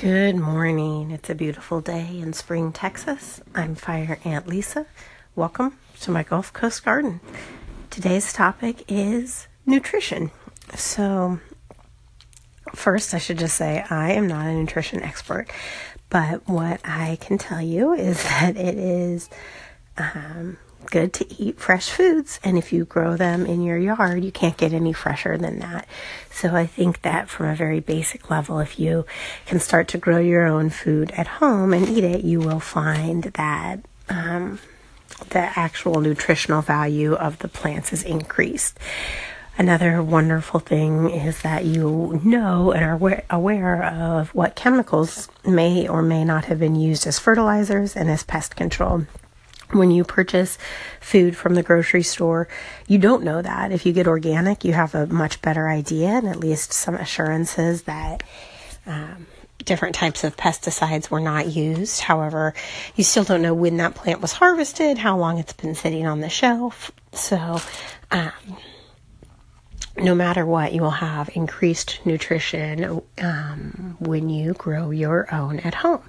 Good morning. It's a beautiful day in Spring, Texas. I'm Fire Aunt Lisa. Welcome to my Gulf Coast garden. Today's topic is nutrition. So, first, I should just say I am not a nutrition expert, but what I can tell you is that it is um, good to eat fresh foods. And if you grow them in your yard, you can't get any fresher than that. So I think that from a very basic level, if you can start to grow your own food at home and eat it, you will find that um, the actual nutritional value of the plants is increased. Another wonderful thing is that you know and are aware of what chemicals may or may not have been used as fertilizers and as pest control when you purchase food from the grocery store, you don't know that. If you get organic, you have a much better idea and at least some assurances that um, different types of pesticides were not used. However, you still don't know when that plant was harvested, how long it's been sitting on the shelf. So, um, no matter what, you will have increased nutrition um, when you grow your own at home.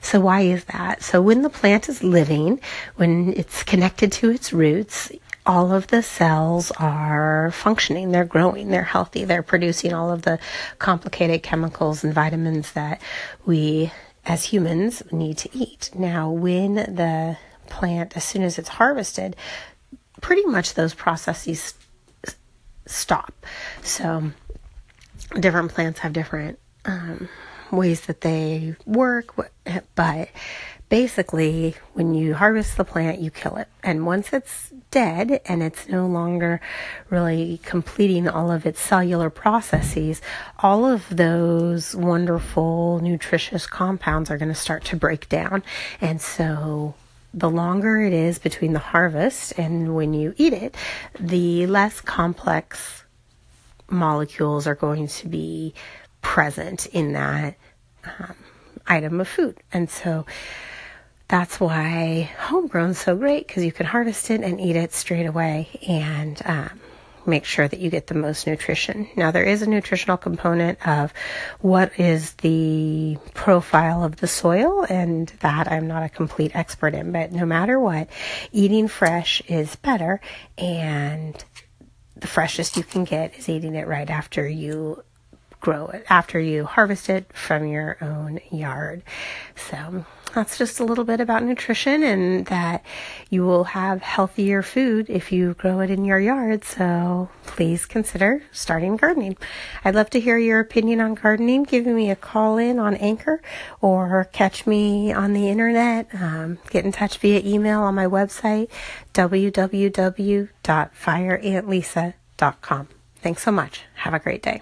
So, why is that? So, when the plant is living, when it's connected to its roots, all of the cells are functioning, they're growing, they're healthy, they're producing all of the complicated chemicals and vitamins that we as humans need to eat. Now, when the plant, as soon as it's harvested, pretty much those processes stop. So, different plants have different um, ways that they work, but basically, when you harvest the plant, you kill it. And once it's dead and it's no longer really completing all of its cellular processes, all of those wonderful, nutritious compounds are going to start to break down. And so, the longer it is between the harvest and when you eat it, the less complex molecules are going to be present in that um, item of food. And so that's why homegrown is so great because you can harvest it and eat it straight away. And um, make sure that you get the most nutrition. Now, there is a nutritional component of what is the profile of the soil, and that I'm not a complete expert in, but no matter what, eating fresh is better, and the freshest you can get is eating it right after you grow it, after you harvest it from your own yard. So, that's just a little bit about nutrition and that you will have healthier food if you grow it in your yard. So please consider starting gardening. I'd love to hear your opinion on gardening. Give me a call in on Anchor or catch me on the internet. Um, get in touch via email on my website, www.fireantlisa.com. Thanks so much. Have a great day.